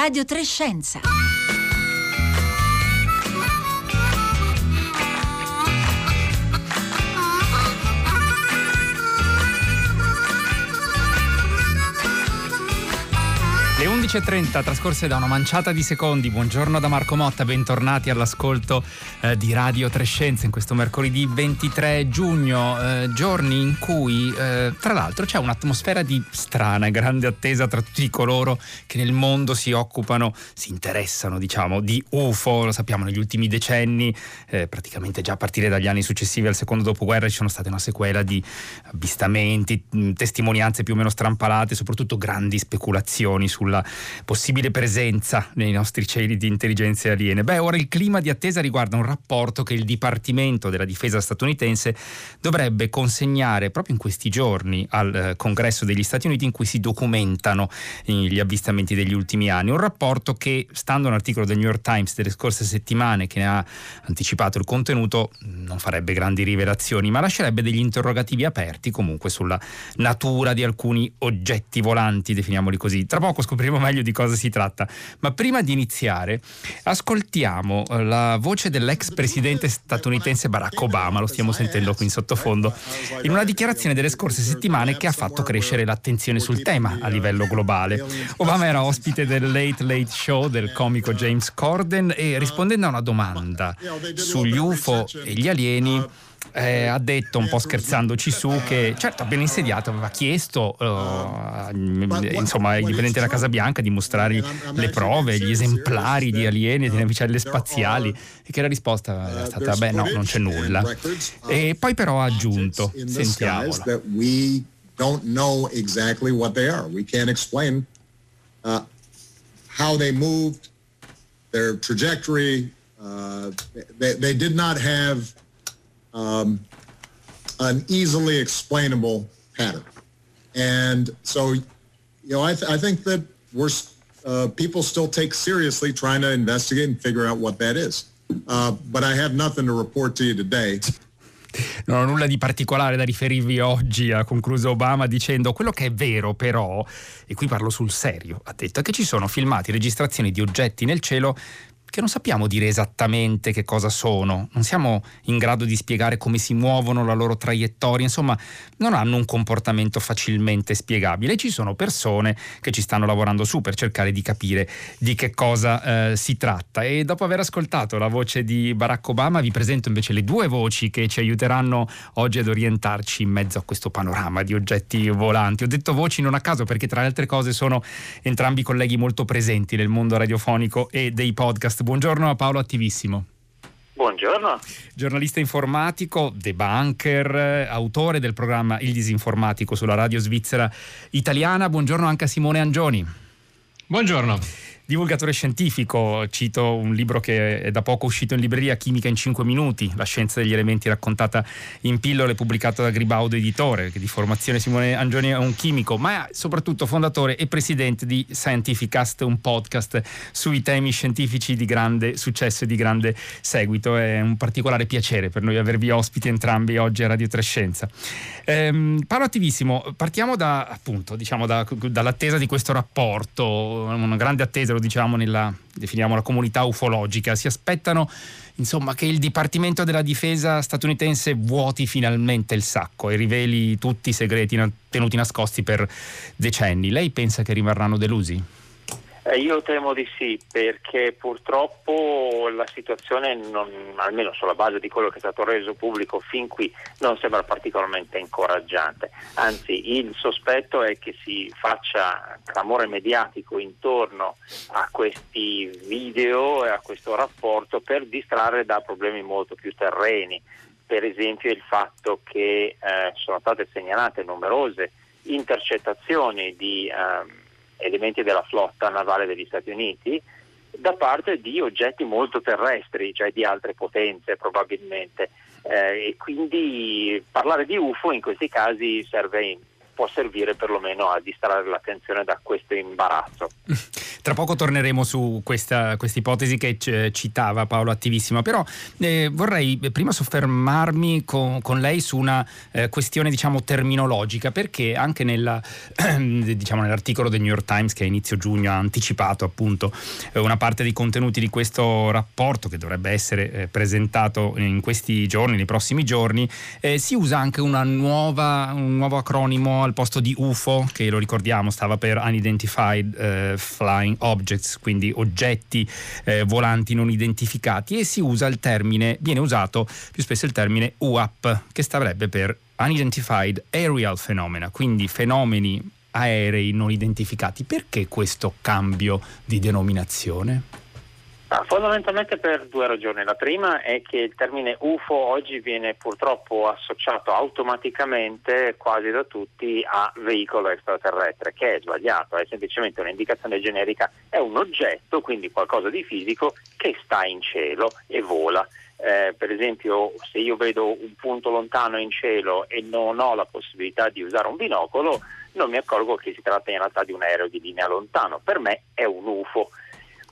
Radio Trescenza. Le 11.30 trascorse da una manciata di secondi. Buongiorno da Marco Motta, bentornati all'ascolto eh, di Radio Trescenza in questo mercoledì 23 giugno, eh, giorni in cui eh, tra l'altro c'è un'atmosfera di strana e grande attesa tra tutti coloro che nel mondo si occupano, si interessano diciamo di UFO, lo sappiamo negli ultimi decenni, eh, praticamente già a partire dagli anni successivi al secondo dopoguerra ci sono state una sequela di avvistamenti, testimonianze più o meno strampalate, soprattutto grandi speculazioni sul sulla possibile presenza nei nostri cieli di intelligenze aliene. Beh, ora il clima di attesa riguarda un rapporto che il Dipartimento della Difesa statunitense dovrebbe consegnare proprio in questi giorni al eh, Congresso degli Stati Uniti in cui si documentano gli avvistamenti degli ultimi anni. Un rapporto che, stando a un articolo del New York Times delle scorse settimane che ne ha anticipato il contenuto, non farebbe grandi rivelazioni, ma lascerebbe degli interrogativi aperti comunque sulla natura di alcuni oggetti volanti, definiamoli così. Tra poco scopriremo scopriremo meglio di cosa si tratta. Ma prima di iniziare, ascoltiamo eh, la voce dell'ex presidente statunitense Barack Obama, lo stiamo sentendo qui in sottofondo, in una dichiarazione delle scorse settimane che ha fatto crescere l'attenzione sul tema a livello globale. Obama era ospite del Late Late Show del comico James Corden e rispondendo a una domanda sugli UFO e gli alieni, eh, ha detto un po' scherzandoci su che certo appena insediato aveva chiesto uh, insomma ai dipendenti della Casa Bianca di mostrare le prove, gli esemplari di alieni e di navicelle spaziali e che la risposta è stata beh no, non c'è nulla. E poi però ha aggiunto, sentiamola. don't know exactly what they are. We can't explain uh, how they moved, their trajectory. Uh, they, they did not have um, an easily explainable pattern. And so, you know, I, th- I think that we're uh, people still take seriously trying to investigate and figure out what that is. Uh, but I have nothing to report to you today. Non ho nulla di particolare da riferirvi oggi, ha concluso Obama dicendo quello che è vero però, e qui parlo sul serio, ha detto che ci sono filmati, registrazioni di oggetti nel cielo che non sappiamo dire esattamente che cosa sono, non siamo in grado di spiegare come si muovono, la loro traiettoria, insomma non hanno un comportamento facilmente spiegabile. Ci sono persone che ci stanno lavorando su per cercare di capire di che cosa eh, si tratta e dopo aver ascoltato la voce di Barack Obama vi presento invece le due voci che ci aiuteranno oggi ad orientarci in mezzo a questo panorama di oggetti volanti. Ho detto voci non a caso perché tra le altre cose sono entrambi colleghi molto presenti nel mondo radiofonico e dei podcast podcast. Buongiorno a Paolo Attivissimo. Buongiorno. Giornalista informatico, debunker, autore del programma Il Disinformatico sulla radio svizzera italiana. Buongiorno anche a Simone Angioni. Buongiorno divulgatore scientifico, cito un libro che è da poco uscito in libreria, Chimica in 5 minuti, la scienza degli elementi raccontata in pillole, pubblicato da Gribaudo Editore, che di formazione Simone Angioni è un chimico, ma soprattutto fondatore e presidente di Scientificast, un podcast sui temi scientifici di grande successo e di grande seguito. È un particolare piacere per noi avervi ospiti entrambi oggi a Radio Trescenza. Ehm, parlo attivissimo, partiamo da, appunto, diciamo da, dall'attesa di questo rapporto, una grande attesa lo diciamo nella definiamo la comunità ufologica, si aspettano insomma che il Dipartimento della Difesa statunitense vuoti finalmente il sacco e riveli tutti i segreti tenuti nascosti per decenni. Lei pensa che rimarranno delusi? Eh, io temo di sì, perché purtroppo la situazione, non, almeno sulla base di quello che è stato reso pubblico fin qui, non sembra particolarmente incoraggiante. Anzi, il sospetto è che si faccia clamore mediatico intorno a questi video e a questo rapporto per distrarre da problemi molto più terreni. Per esempio il fatto che eh, sono state segnalate numerose intercettazioni di... Eh, elementi della flotta navale degli Stati Uniti da parte di oggetti molto terrestri, cioè di altre potenze probabilmente. Eh, e quindi parlare di UFO in questi casi serve, può servire perlomeno a distrarre l'attenzione da questo imbarazzo. Tra poco torneremo su questa ipotesi che c- citava Paolo Attivissima, però eh, vorrei prima soffermarmi con, con lei su una eh, questione diciamo terminologica, perché anche nella, diciamo, nell'articolo del New York Times che a inizio giugno ha anticipato appunto eh, una parte dei contenuti di questo rapporto che dovrebbe essere eh, presentato in questi giorni, nei prossimi giorni, eh, si usa anche nuova, un nuovo acronimo al posto di UFO, che lo ricordiamo stava per Unidentified eh, Flying Objects, quindi oggetti eh, volanti non identificati, e si usa il termine, viene usato più spesso il termine UAP, che starebbe per Unidentified Aerial Phenomena, quindi fenomeni aerei non identificati. Perché questo cambio di denominazione? Ah, fondamentalmente per due ragioni. La prima è che il termine UFO oggi viene purtroppo associato automaticamente quasi da tutti a veicolo extraterrestre, che è sbagliato, è semplicemente un'indicazione generica, è un oggetto, quindi qualcosa di fisico che sta in cielo e vola. Eh, per esempio, se io vedo un punto lontano in cielo e non ho la possibilità di usare un binocolo, non mi accorgo che si tratta in realtà di un aereo di linea lontano. Per me è un UFO.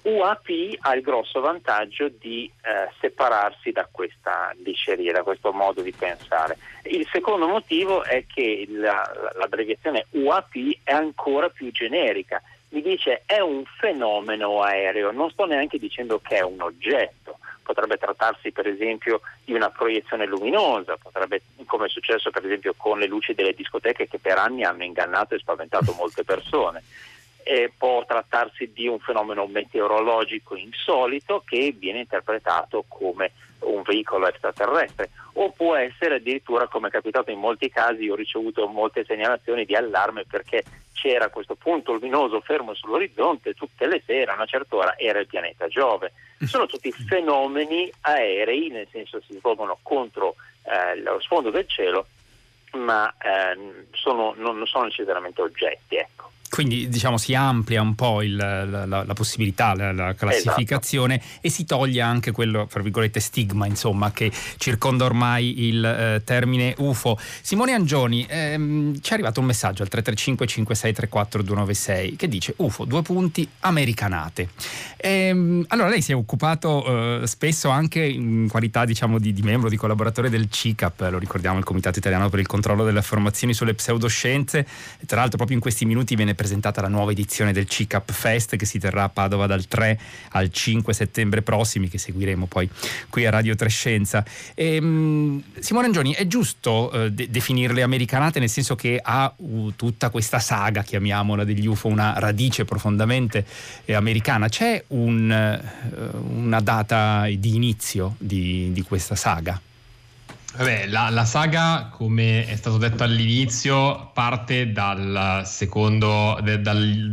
UAP ha il grosso vantaggio di eh, separarsi da questa diceria, da questo modo di pensare. Il secondo motivo è che la, l'abbreviazione UAP è ancora più generica. Mi dice è un fenomeno aereo, non sto neanche dicendo che è un oggetto. Potrebbe trattarsi per esempio di una proiezione luminosa, potrebbe, come è successo per esempio con le luci delle discoteche che per anni hanno ingannato e spaventato molte persone eh, può trattarsi di un fenomeno meteorologico insolito che viene interpretato come un veicolo extraterrestre o può essere addirittura come è capitato in molti casi ho ricevuto molte segnalazioni di allarme perché c'era questo punto luminoso fermo sull'orizzonte tutte le sere a una certa ora era il pianeta Giove sono tutti fenomeni aerei nel senso si svolgono contro eh, lo sfondo del cielo ma eh, sono, non sono necessariamente oggetti ecco. Quindi diciamo si amplia un po' il, la, la, la, possibilità, la, la classificazione esatto. e si toglie anche quello, tra virgolette, stigma insomma, che circonda ormai il eh, termine UFO. Simone Angioni, ehm, ci è arrivato un messaggio al 335 5634 296 che dice UFO, due punti, americanate. Ehm, allora lei si è occupato eh, spesso anche in qualità diciamo, di, di, membro, di collaboratore del CICAP, lo ricordiamo, il Comitato Italiano per il Controllo delle Affermazioni sulle Pseudoscienze, tra l'altro proprio in questi minuti viene presentata la nuova edizione del CICAP Fest che si terrà a Padova dal 3 al 5 settembre prossimi, che seguiremo poi qui a Radio Trescenza. E, um, Simone Angioni, è giusto uh, de- definirle americanate nel senso che ha uh, tutta questa saga, chiamiamola, degli UFO, una radice profondamente eh, americana. C'è un, uh, una data di inizio di, di questa saga? Vabbè, la, la, saga, come è stato detto all'inizio, parte dal secondo, de, dal,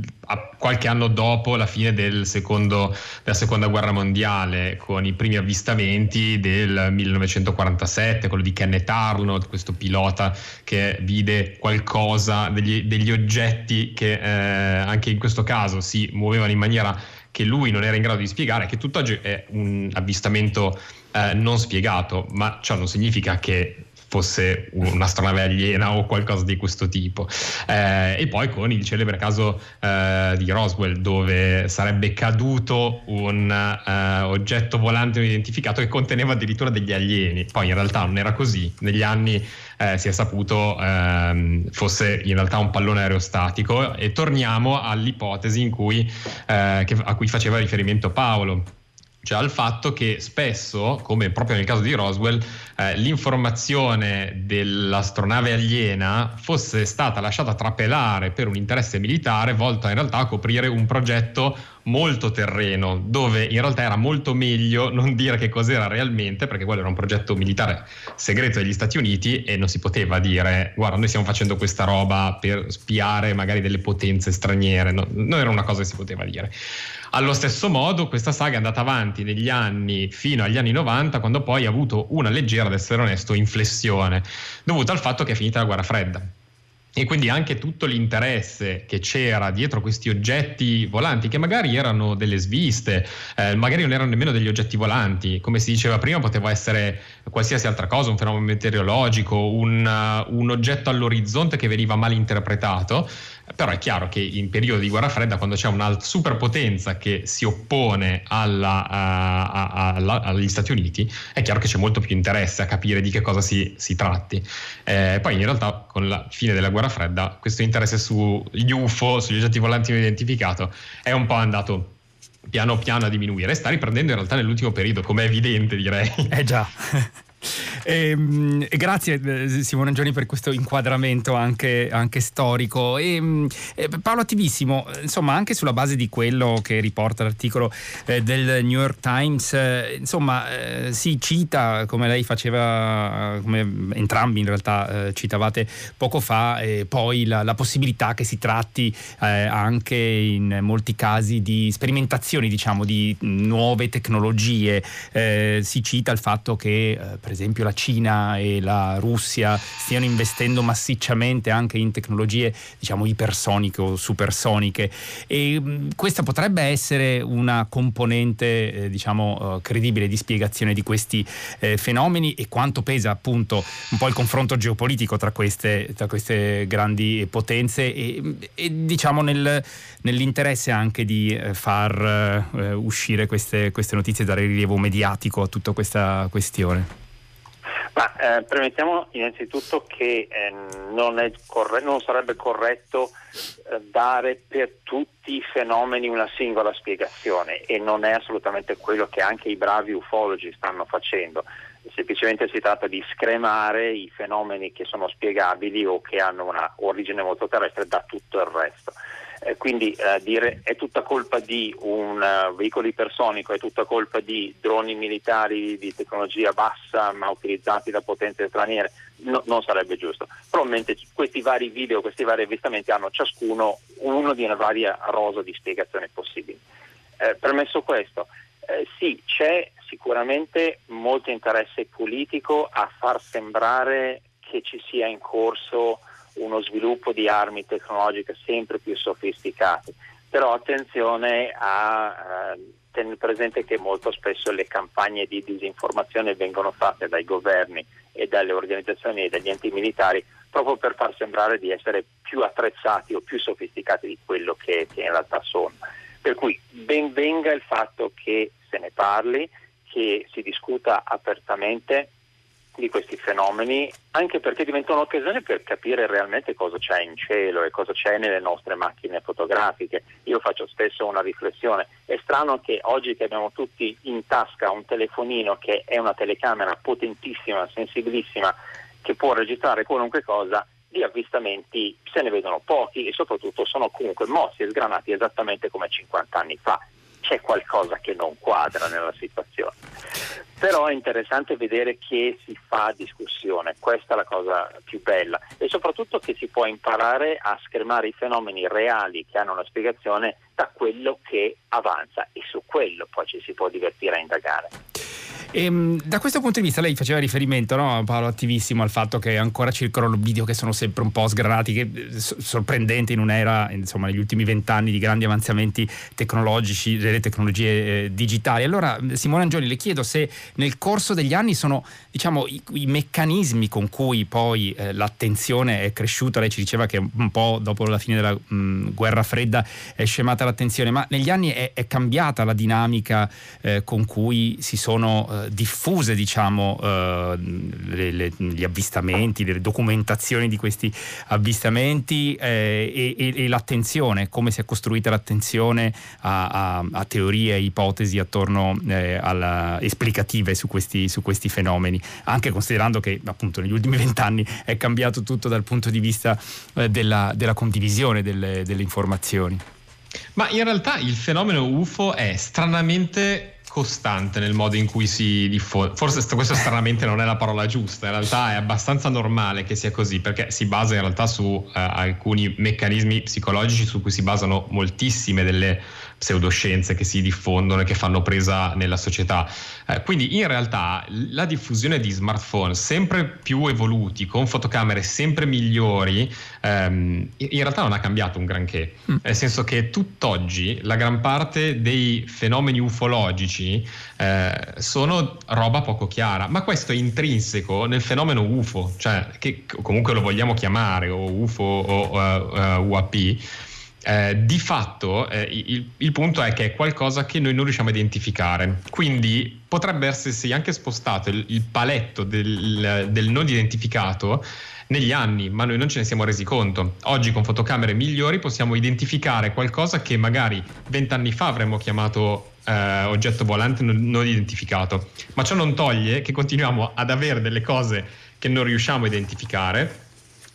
qualche anno dopo la fine del secondo, della seconda guerra mondiale, con i primi avvistamenti del 1947, quello di Kenneth Arnold, questo pilota che vide qualcosa, degli, degli oggetti che eh, anche in questo caso si muovevano in maniera che lui non era in grado di spiegare, che tutt'oggi è un avvistamento eh, non spiegato, ma ciò non significa che fosse un'astronave aliena o qualcosa di questo tipo. Eh, e poi con il celebre caso eh, di Roswell, dove sarebbe caduto un eh, oggetto volante non identificato che conteneva addirittura degli alieni. Poi in realtà non era così. Negli anni eh, si è saputo ehm, fosse in realtà un pallone aerostatico. E torniamo all'ipotesi cui, eh, che, a cui faceva riferimento Paolo cioè al fatto che spesso, come proprio nel caso di Roswell, eh, l'informazione dell'astronave aliena fosse stata lasciata trapelare per un interesse militare volto in realtà a coprire un progetto molto terreno, dove in realtà era molto meglio non dire che cos'era realmente, perché quello era un progetto militare segreto degli Stati Uniti e non si poteva dire guarda noi stiamo facendo questa roba per spiare magari delle potenze straniere, no, non era una cosa che si poteva dire. Allo stesso modo questa saga è andata avanti negli anni fino agli anni 90 quando poi ha avuto una leggera, ad essere onesto, inflessione dovuta al fatto che è finita la guerra fredda. E quindi anche tutto l'interesse che c'era dietro questi oggetti volanti, che magari erano delle sviste, eh, magari non erano nemmeno degli oggetti volanti, come si diceva prima, poteva essere qualsiasi altra cosa, un fenomeno meteorologico, un, uh, un oggetto all'orizzonte che veniva mal interpretato, però è chiaro che in periodo di guerra fredda, quando c'è una superpotenza che si oppone alla, a, a, alla, agli Stati Uniti, è chiaro che c'è molto più interesse a capire di che cosa si, si tratti. Eh, poi in realtà con la fine della guerra fredda questo interesse sugli UFO, sugli oggetti volanti non identificato, è un po' andato piano piano a diminuire. Sta riprendendo in realtà nell'ultimo periodo, come è evidente direi. Eh già. E, ehm, e grazie eh, Simone Gioni per questo inquadramento anche, anche storico. E, ehm, e, Paolo Attivissimo, insomma, anche sulla base di quello che riporta l'articolo eh, del New York Times, eh, insomma, eh, si cita, come lei faceva, come entrambi in realtà eh, citavate poco fa, poi la, la, possibilità che si tratti eh, anche in molti casi di sperimentazioni, diciamo, di nuove tecnologie. si cita il fatto che, per esempio, la Cina e la Russia stiano investendo massicciamente anche in tecnologie diciamo ipersoniche o supersoniche e mh, questa potrebbe essere una componente eh, diciamo uh, credibile di spiegazione di questi eh, fenomeni e quanto pesa appunto un po' il confronto geopolitico tra queste, tra queste grandi potenze e, e diciamo nel, nell'interesse anche di eh, far eh, uscire queste, queste notizie, dare rilievo mediatico a tutta questa questione. Ma, eh, premettiamo innanzitutto che eh, non, corre- non, sarebbe corretto eh, dare per tutti i fenomeni una singola spiegazione e non è assolutamente quello che anche i bravi ufologi stanno facendo. Semplicemente si tratta di scremare i fenomeni che sono spiegabili o che hanno una origine molto terrestre da tutto il resto. Eh, quindi eh, dire è tutta colpa di un uh, veicolo ipersonico, è tutta colpa di droni militari di tecnologia bassa ma utilizzati da potenze straniere, no, non sarebbe giusto. Probabilmente questi vari video, questi vari avvistamenti hanno ciascuno uno di una varia rosa di spiegazioni possibili. Eh, premesso questo, eh, sì, c'è sicuramente molto interesse politico a far sembrare che ci sia in corso uno sviluppo di armi tecnologiche sempre più sofisticate, però attenzione a eh, tenere presente che molto spesso le campagne di disinformazione vengono fatte dai governi e dalle organizzazioni e dagli enti militari proprio per far sembrare di essere più attrezzati o più sofisticati di quello che, che in realtà sono. Per cui ben venga il fatto che se ne parli, che si discuta apertamente di questi fenomeni, anche perché diventa un'occasione per capire realmente cosa c'è in cielo e cosa c'è nelle nostre macchine fotografiche. Io faccio spesso una riflessione, è strano che oggi che abbiamo tutti in tasca un telefonino che è una telecamera potentissima, sensibilissima, che può registrare qualunque cosa, di avvistamenti se ne vedono pochi e soprattutto sono comunque mossi e sgranati esattamente come 50 anni fa. C'è qualcosa che non quadra nella situazione però è interessante vedere che si fa discussione, questa è la cosa più bella e soprattutto che si può imparare a schermare i fenomeni reali che hanno una spiegazione da quello che avanza e su quello poi ci si può divertire a indagare. E, ehm, da questo punto di vista lei faceva riferimento, no, Paolo, attivissimo al fatto che ancora circolano video che sono sempre un po' sgranati, che, eh, sorprendente in un'era, insomma, negli ultimi vent'anni di grandi avanzamenti tecnologici, delle tecnologie eh, digitali. Allora, Simone Angioli, le chiedo se nel corso degli anni sono diciamo, i, i meccanismi con cui poi eh, l'attenzione è cresciuta, lei ci diceva che un po' dopo la fine della mh, guerra fredda è scemata l'attenzione, ma negli anni è, è cambiata la dinamica eh, con cui si sono eh, diffuse diciamo, uh, le, le, gli avvistamenti, le documentazioni di questi avvistamenti eh, e, e, l'attenzione, come si è costruita l'attenzione a, a, a teorie e ipotesi attorno eh, alla, esplicative su questi, su questi, fenomeni, anche considerando che appunto negli ultimi vent'anni è cambiato tutto dal punto di vista eh, della, della, condivisione delle, delle informazioni. Ma in realtà il fenomeno UFO è stranamente costante nel modo in cui si diffonde. Forse questo stranamente non è la parola giusta, in realtà è abbastanza normale che sia così perché si basa in realtà su eh, alcuni meccanismi psicologici su cui si basano moltissime delle pseudoscienze che si diffondono e che fanno presa nella società. Eh, quindi in realtà la diffusione di smartphone sempre più evoluti, con fotocamere sempre migliori, ehm, in realtà non ha cambiato un granché. Mm. Nel senso che tutt'oggi la gran parte dei fenomeni ufologici ufologici eh, sono roba poco chiara, ma questo è intrinseco nel fenomeno UFO, cioè che comunque lo vogliamo chiamare o UFO o uh, uh, UAP. Eh, di fatto eh, il, il, punto è che è qualcosa che noi non riusciamo a identificare, quindi potrebbe essersi anche spostato il, il paletto del, del non identificato negli anni, ma noi non ce ne siamo resi conto. Oggi con fotocamere migliori possiamo identificare qualcosa che magari vent'anni fa avremmo chiamato eh, oggetto volante non, non identificato, ma ciò non toglie che continuiamo ad avere delle cose che non riusciamo a identificare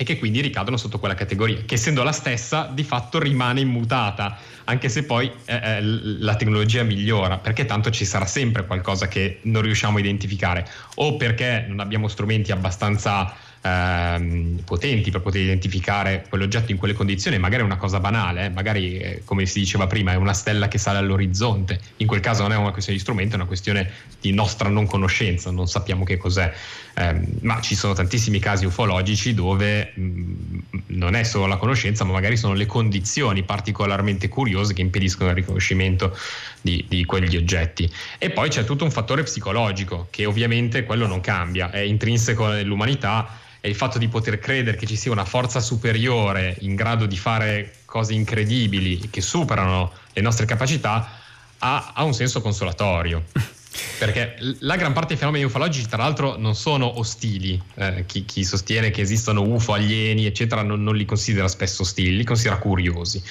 e che quindi ricadono sotto quella categoria, che essendo la stessa di fatto rimane immutata, anche se poi eh, eh la tecnologia migliora, perché tanto ci sarà sempre qualcosa che non riusciamo a identificare, o perché non abbiamo strumenti abbastanza ehm, potenti per poter identificare quell'oggetto in quelle condizioni, magari è una cosa banale, eh? magari eh, come si diceva prima è una stella che sale all'orizzonte, in quel caso non è una questione di strumento, è una questione di nostra non conoscenza, non sappiamo che cos'è, eh, ma ci sono tantissimi casi ufologici dove mh, mm, non è solo la conoscenza, ma magari sono le condizioni particolarmente curiose che impediscono il riconoscimento di, di, quegli oggetti. E poi c'è tutto un fattore psicologico che ovviamente quello non cambia, è intrinseco nell'umanità e il fatto di poter credere che ci sia una forza superiore in grado di fare cose incredibili che superano le nostre capacità ha, ha un senso consolatorio. Perché la gran parte dei fenomeni ufologici, tra l'altro, non sono ostili. Eh, chi, chi, sostiene che esistono UFO, alieni, eccetera, non, non, li considera spesso ostili, li considera curiosi.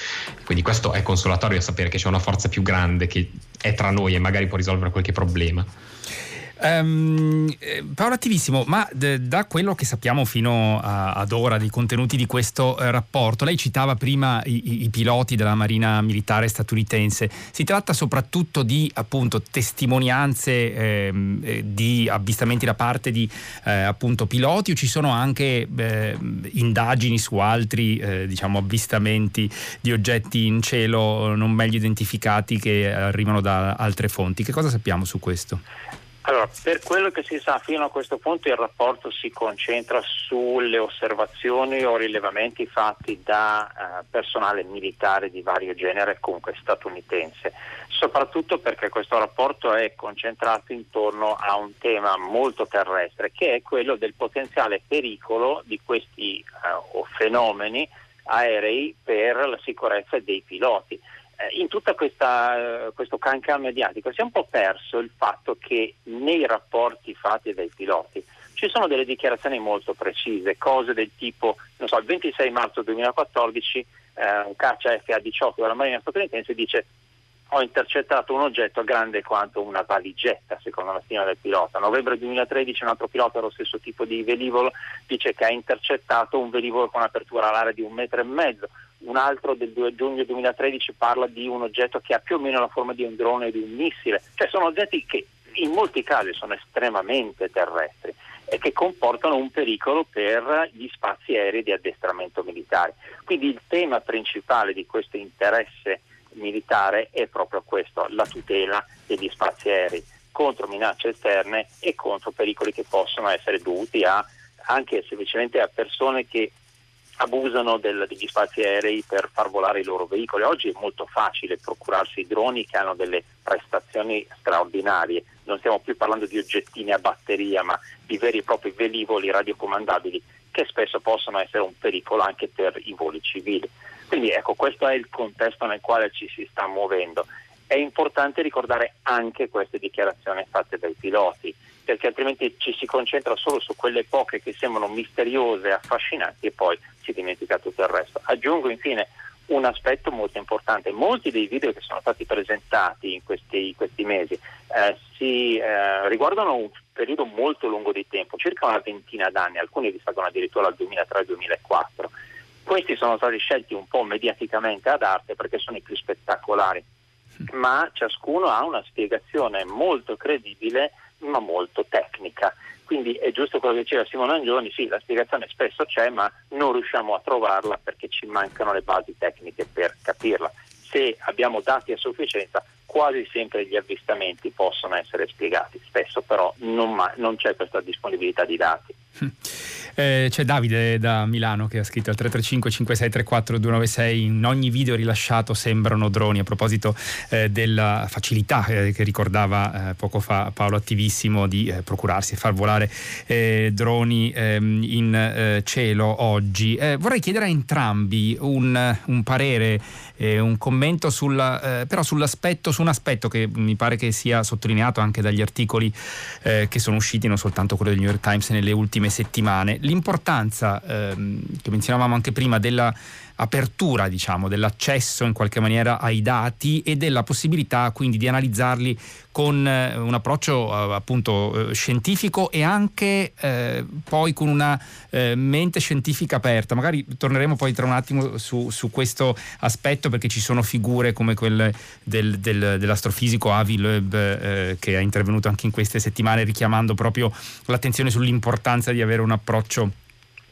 Quindi questo è consolatorio sapere che c'è una forza più grande che è tra noi e magari può risolvere qualche problema. Um, Paolo Attivissimo, ma da quello che sappiamo fino a- ad ora dei contenuti di questo eh, rapporto, lei citava prima i-, i, piloti della Marina Militare statunitense, si tratta soprattutto di appunto testimonianze ehm, eh, di avvistamenti da parte di eh, appunto piloti o ci sono anche eh, indagini su altri eh, diciamo avvistamenti di oggetti in cielo non meglio identificati che arrivano da altre fonti? Che cosa sappiamo su questo? Allora, per quello che si sa fino a questo punto il rapporto si concentra sulle osservazioni o rilevamenti fatti da eh, personale militare di vario genere, comunque statunitense, soprattutto perché questo rapporto è concentrato intorno a un tema molto terrestre, che è quello del potenziale pericolo di questi eh, fenomeni aerei per la sicurezza dei piloti. Eh, in tutto eh, questo cancan mediatico si è un po' perso il fatto che nei rapporti fatti dai piloti ci sono delle dichiarazioni molto precise, cose del tipo, non so, il 26 marzo 2014 eh, un caccia FA-18 della Marina statunitense dice ho intercettato un oggetto grande quanto una valigetta, secondo la stima del pilota. A novembre 2013 un altro pilota dello stesso tipo di velivolo dice che ha intercettato un velivolo con apertura alare di un metro e mezzo un altro del 2 giugno 2013 parla di un oggetto che ha più o meno la forma di un drone o di un missile, cioè sono oggetti che in molti casi sono estremamente terrestri e che comportano un pericolo per gli spazi aerei di addestramento militare. Quindi il tema principale di questo interesse militare è proprio questo, la tutela degli spazi aerei contro minacce esterne e contro pericoli che possono essere dovuti a, anche semplicemente a persone che abusano del, degli spazi aerei per far volare i loro veicoli. Oggi è molto facile procurarsi droni che hanno delle prestazioni straordinarie. Non stiamo più parlando di oggettini a batteria, ma di veri e propri velivoli radiocomandabili che spesso possono essere un pericolo anche per i voli civili. Quindi ecco, questo è il contesto nel quale ci si sta muovendo. È importante ricordare anche queste dichiarazioni fatte dai piloti perché altrimenti ci si concentra solo su quelle poche che sembrano misteriose affascinanti e poi si dimentica tutto il resto. Aggiungo infine un aspetto molto importante. Molti dei video che sono stati presentati in questi, questi mesi eh, si eh, riguardano un periodo molto lungo di tempo, circa una ventina d'anni, alcuni risalgono addirittura al 2003-2004. Questi sono stati scelti un po' mediaticamente ad arte perché sono i più spettacolari, ma ciascuno ha una spiegazione molto credibile ma molto tecnica. Quindi è giusto quello che diceva Simone Angioni, sì, la spiegazione spesso c'è, ma non riusciamo a trovarla perché ci mancano le basi tecniche per capirla. Se abbiamo dati a sufficienza, quasi sempre gli avvistamenti possono essere spiegati, spesso però non, ma- non c'è questa disponibilità di dati. Eh, c'è Davide da Milano che ha scritto al 335 5634 296 in ogni video rilasciato sembrano droni a proposito eh, della facilità eh, che ricordava eh, poco fa Paolo Attivissimo di eh, procurarsi e far volare eh, droni ehm, in cielo oggi. vorrei chiedere a entrambi un, un parere, un commento sulla, però sull'aspetto, su un aspetto che mi pare che sia sottolineato anche dagli articoli che sono usciti, non soltanto quello del New York Times nelle ultime settimane. L'importanza ehm, che menzionavamo anche prima della apertura, diciamo, dell'accesso in qualche maniera ai dati e della possibilità quindi di analizzarli con eh, un approccio eh, appunto eh, scientifico e anche eh, poi con una eh, mente scientifica aperta. Magari torneremo poi tra un attimo su, su questo aspetto perché ci sono figure come quelle del, del, dell'astrofisico Avi Loeb eh, che è intervenuto anche in queste settimane richiamando proprio l'attenzione sull'importanza di avere un approccio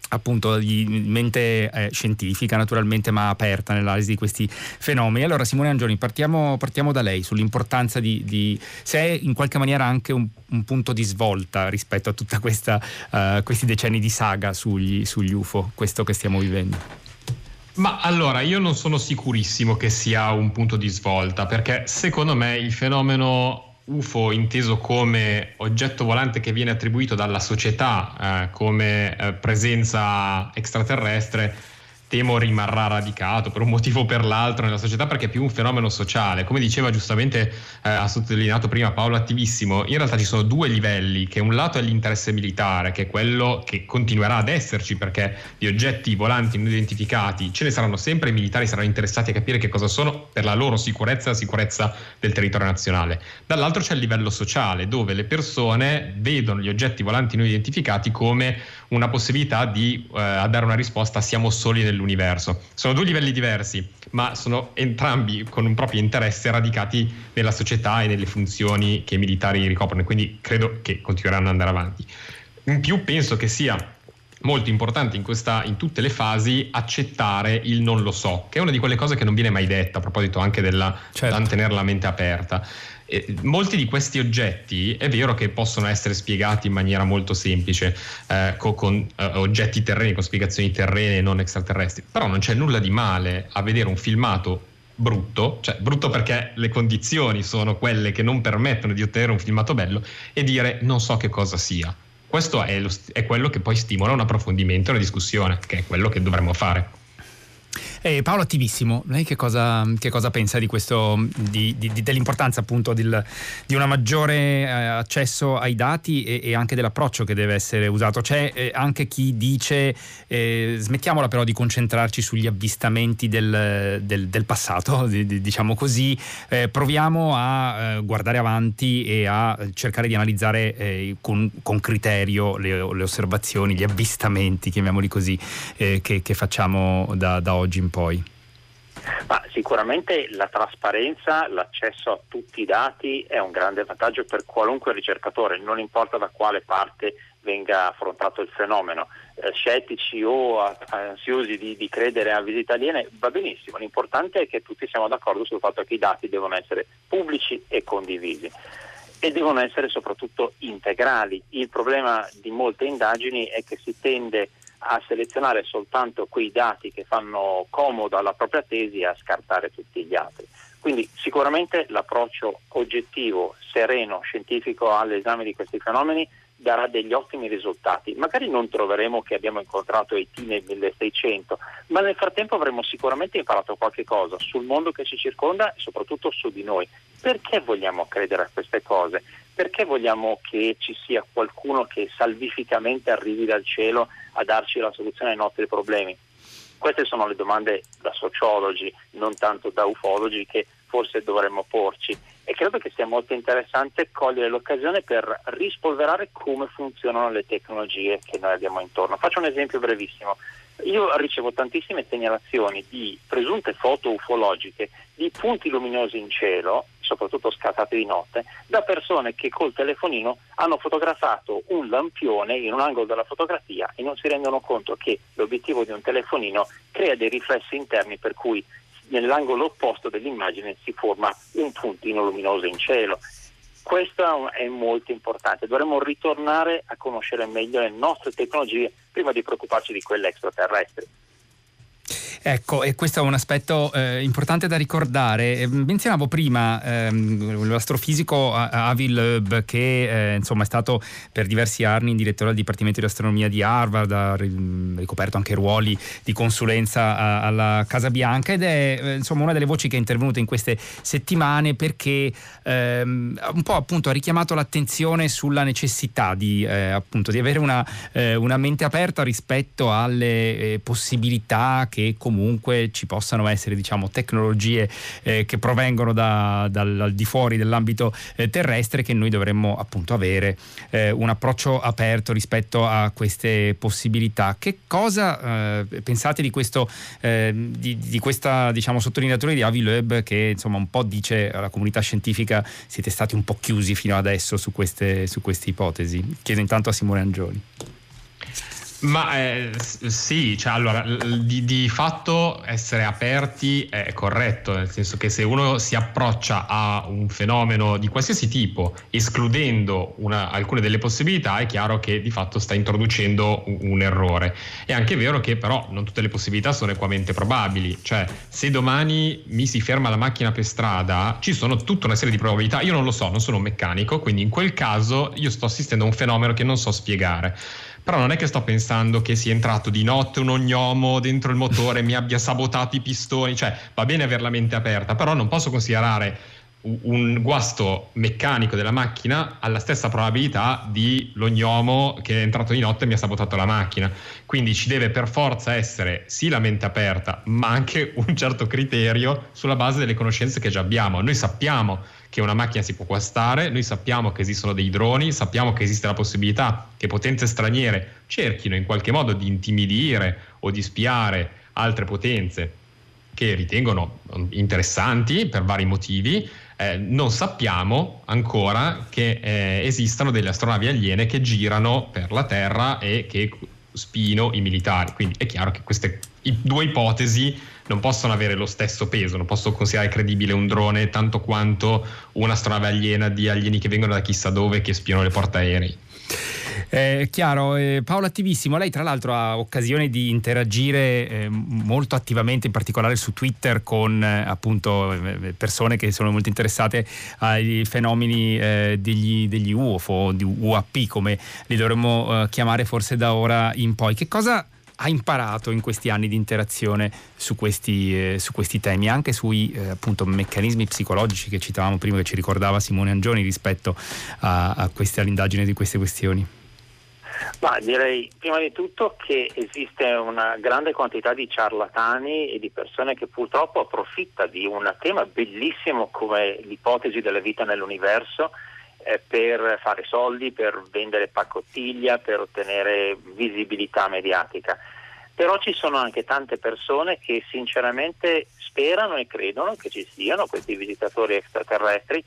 appunto di mente eh, scientifica naturalmente ma aperta nell'analisi di questi fenomeni. Allora Simone Angioni partiamo, partiamo da lei sull'importanza di, di, se è in qualche maniera anche un, un punto di svolta rispetto a tutti uh, questi decenni di saga sugli, sugli UFO, questo che stiamo vivendo. Ma allora io non sono sicurissimo che sia un punto di svolta perché secondo me il fenomeno UFO inteso come oggetto volante che viene attribuito dalla società eh, come eh, presenza extraterrestre temo rimarrà radicato per un motivo o per l'altro nella società perché è più un fenomeno sociale. Come diceva giustamente, eh, ha sottolineato prima Paolo Attivissimo, in realtà ci sono due livelli, che un lato è l'interesse militare, che è quello che continuerà ad esserci perché di oggetti volanti non identificati ce ne saranno sempre, i militari saranno interessati a capire che cosa sono per la loro sicurezza e la sicurezza del territorio nazionale. Dall'altro c'è il livello sociale, dove le persone vedono gli oggetti volanti non identificati come una possibilità di eh, dare una risposta siamo soli nell'universo. Sono due livelli diversi, ma sono entrambi con un proprio interesse radicati nella società e nelle funzioni che i militari ricoprono, quindi credo che continueranno ad andare avanti. In più penso che sia molto importante in, questa, in, tutte le fasi accettare il non lo so, che è una di quelle cose che non viene mai detta a proposito anche della certo. tenere la mente aperta. E molti di questi oggetti è vero che possono essere spiegati in maniera molto semplice eh, con, con eh, oggetti terreni, con spiegazioni terrene e non extraterrestri, però non c'è nulla di male a vedere un filmato brutto, cioè brutto perché le condizioni sono quelle che non permettono di ottenere un filmato bello e dire non so che cosa sia. Questo è, lo, è quello che poi stimola un approfondimento e una discussione, che è quello che dovremmo fare. Eh, Paolo Attivissimo, lei che cosa, che cosa pensa di questo, di, di, dell'importanza appunto del, di un maggiore eh, accesso ai dati e, e, anche dell'approccio che deve essere usato? C'è eh, anche chi dice eh, smettiamola però di concentrarci sugli avvistamenti del, del, del passato, diciamo così, eh, proviamo a eh, guardare avanti e a cercare di analizzare con, con, criterio le, le, osservazioni, gli avvistamenti, chiamiamoli così, che, che, facciamo da, da oggi in poi? Ma sicuramente la trasparenza, l'accesso a tutti i dati è un grande vantaggio per qualunque ricercatore, non importa da quale parte venga affrontato il fenomeno. Eh, scettici o ansiosi di, di, credere a visite aliene va benissimo, l'importante è che tutti siamo d'accordo sul fatto che i dati devono essere pubblici e condivisi e devono essere soprattutto integrali. Il problema di molte indagini è che si tende a selezionare soltanto quei dati che fanno comodo alla propria tesi e a scartare tutti gli altri. Quindi sicuramente l'approccio oggettivo, sereno, scientifico all'esame di questi fenomeni darà degli ottimi risultati. Magari non troveremo che abbiamo incontrato ET nel 1600, ma nel frattempo avremo sicuramente imparato qualche cosa sul mondo che ci circonda e soprattutto su di noi. Perché vogliamo credere a queste cose? Perché vogliamo che ci sia qualcuno che salvificamente arrivi dal cielo a darci la soluzione ai nostri problemi? Queste sono le domande da sociologi, non tanto da ufologi, che forse dovremmo porci e credo che sia molto interessante cogliere l'occasione per rispolverare come funzionano le tecnologie che noi abbiamo intorno. Faccio un esempio brevissimo. Io ricevo tantissime segnalazioni di presunte foto ufologiche di punti luminosi in cielo, soprattutto scattate di notte, da persone che col telefonino hanno fotografato un lampione in un angolo della fotografia e non si rendono conto che l'obiettivo di un telefonino crea dei riflessi interni per cui nell'angolo opposto dell'immagine si forma un puntino luminoso in cielo. Questo è molto importante, dovremmo ritornare a conoscere meglio le nostre tecnologie prima di preoccuparci di quelle extraterrestri. Ecco, e questo è un aspetto eh, importante da ricordare. Eh, menzionavo prima ehm, l'astrofisico Avi Loeb, che eh, insomma è stato per diversi anni direttore del Dipartimento di Astronomia di Harvard, ha ricoperto anche ruoli di consulenza a, alla Casa Bianca ed è eh, insomma una delle voci che è intervenuta in queste settimane perché ehm, un po' appunto ha richiamato l'attenzione sulla necessità di, eh, appunto, di avere una, eh, una, mente aperta rispetto alle possibilità che comunque comunque ci possano essere diciamo, tecnologie eh, che provengono da, dal, al di fuori dell'ambito eh, terrestre che noi dovremmo appunto avere eh, un approccio aperto rispetto a queste possibilità. Che cosa eh, pensate di, questo, eh, di, di questa diciamo, sottolineatura di Avi Loeb che insomma un po' dice alla comunità scientifica siete stati un po' chiusi fino adesso su queste, su queste ipotesi? Chiedo intanto a Simone Angioni. Ma eh, sì, cioè, allora, di, di, fatto essere aperti è corretto, nel senso che se uno si approccia a un fenomeno di qualsiasi tipo, escludendo una, alcune delle possibilità, è chiaro che di fatto sta introducendo un, un, errore. È anche vero che però non tutte le possibilità sono equamente probabili, cioè se domani mi si ferma la macchina per strada, ci sono tutta una serie di probabilità, io non lo so, non sono un meccanico, quindi in quel caso io sto assistendo a un fenomeno che non so spiegare però non è che sto pensando che sia entrato di notte un ognomo dentro il motore e mi abbia sabotato i pistoni, cioè va bene avere la mente aperta, però non posso considerare un guasto meccanico della macchina ha la stessa probabilità di l'ognomo che è entrato di notte e mi ha sabotato la macchina. Quindi ci deve per forza essere sì la mente aperta, ma anche un certo criterio sulla base delle conoscenze che già abbiamo. Noi sappiamo che una macchina si può guastare, noi sappiamo che esistono dei droni, sappiamo che esiste la possibilità che potenze straniere cerchino in qualche modo di intimidire o di spiare altre potenze che ritengono interessanti per vari motivi. Eh, non sappiamo ancora che eh, esistano delle astronavi aliene che girano per la Terra e che spino i militari. Quindi è chiaro che queste due ipotesi non possono avere lo stesso peso, non posso considerare credibile un drone tanto quanto un'astronave aliena di alieni che vengono da chissà dove che spiano le portaerei. Eh, chiaro, eh, Paola Attivissimo, lei tra l'altro ha occasione di interagire eh, molto attivamente, in particolare su Twitter, con eh, appunto eh, persone che sono molto interessate ai fenomeni eh, degli, degli, UFO, di UAP come li dovremmo chiamare forse da ora in poi. Che cosa ha imparato in questi anni di interazione su questi, su questi temi, anche sui appunto, meccanismi psicologici che citavamo prima, che ci ricordava Simone Angioni rispetto a, a queste, all'indagine di queste questioni? Ma direi prima di tutto che esiste una grande quantità di ciarlatani e di persone che purtroppo approfitta di un tema bellissimo come l'ipotesi della vita nell'universo eh, per fare soldi, per vendere pacottiglia, per ottenere visibilità mediatica. Però ci sono anche tante persone che sinceramente sperano e credono che ci siano questi visitatori extraterrestri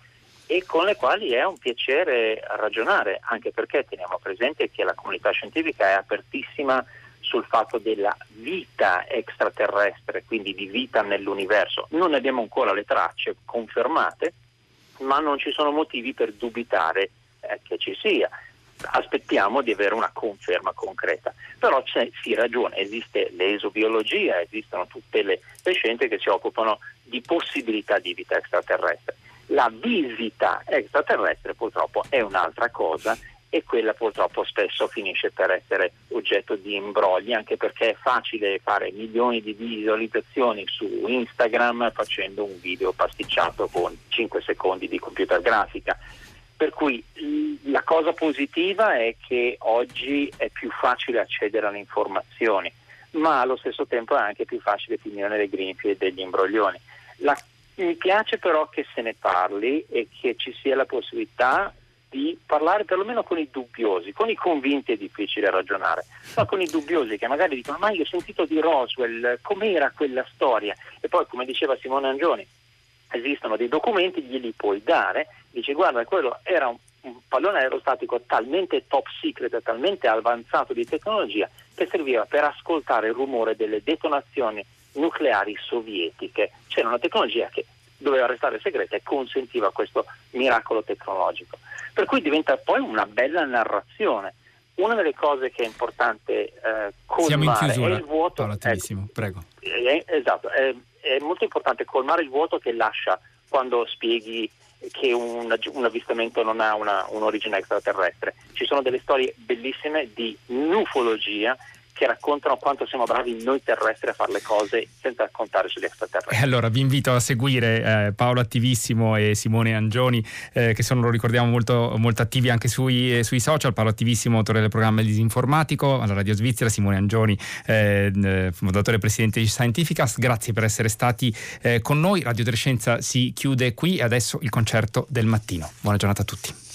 e con le quali è un piacere ragionare, anche perché teniamo presente che la comunità scientifica è apertissima sul fatto della vita extraterrestre, quindi di vita nell'universo. Non ne abbiamo ancora le tracce confermate, ma non ci sono motivi per dubitare eh, che ci sia. Aspettiamo di avere una conferma concreta, però c'è, sì ragione, esiste l'esobiologia, esistono tutte le, le scienze che si occupano di possibilità di vita extraterrestre la visita extraterrestre purtroppo è un'altra cosa e quella purtroppo spesso finisce per essere oggetto di imbrogli, anche perché è facile fare milioni di visualizzazioni su Instagram facendo un video pasticciato con 5 secondi di computer grafica. Per cui la cosa positiva è che oggi è più facile accedere alle informazioni, ma allo stesso tempo è anche più facile finire nelle grinfie degli imbroglioni. La mi piace però che se ne parli e che ci sia la possibilità di parlare perlomeno con i dubbiosi, con i convinti è difficile ragionare, ma con i dubbiosi che magari dicono ma io ho sentito di Roswell, com'era quella storia? E poi come diceva Simone Angioni, esistono dei documenti, glieli puoi dare, dici guarda quello era un, un pallone aerostatico talmente top secret, talmente avanzato di tecnologia che serviva per ascoltare il rumore delle detonazioni nucleari sovietiche. C'era una tecnologia che doveva restare segreta e consentiva questo miracolo tecnologico. Per cui diventa poi una bella narrazione. Una delle cose che è importante eh, colmare è il vuoto. Paolo, ecco, prego. È, esatto, è, è molto importante colmare il vuoto che lascia quando spieghi che un, un avvistamento non ha una, un'origine extraterrestre. Ci sono delle storie bellissime di ufologia che raccontano quanto siamo bravi noi terrestri a fare le cose senza contare sugli extraterrestri. Allora vi invito a seguire eh, Paolo Attivissimo e Simone Angioni, eh, che sono, lo ricordiamo, molto, molto attivi anche sui, eh, sui, social. Paolo Attivissimo, autore del programma Disinformatico alla Radio Svizzera, Simone Angioni, eh, eh, fondatore e presidente di Scientificast. Grazie per essere stati eh, con noi. Radio Trescenza si chiude qui e adesso il concerto del mattino. Buona giornata a tutti.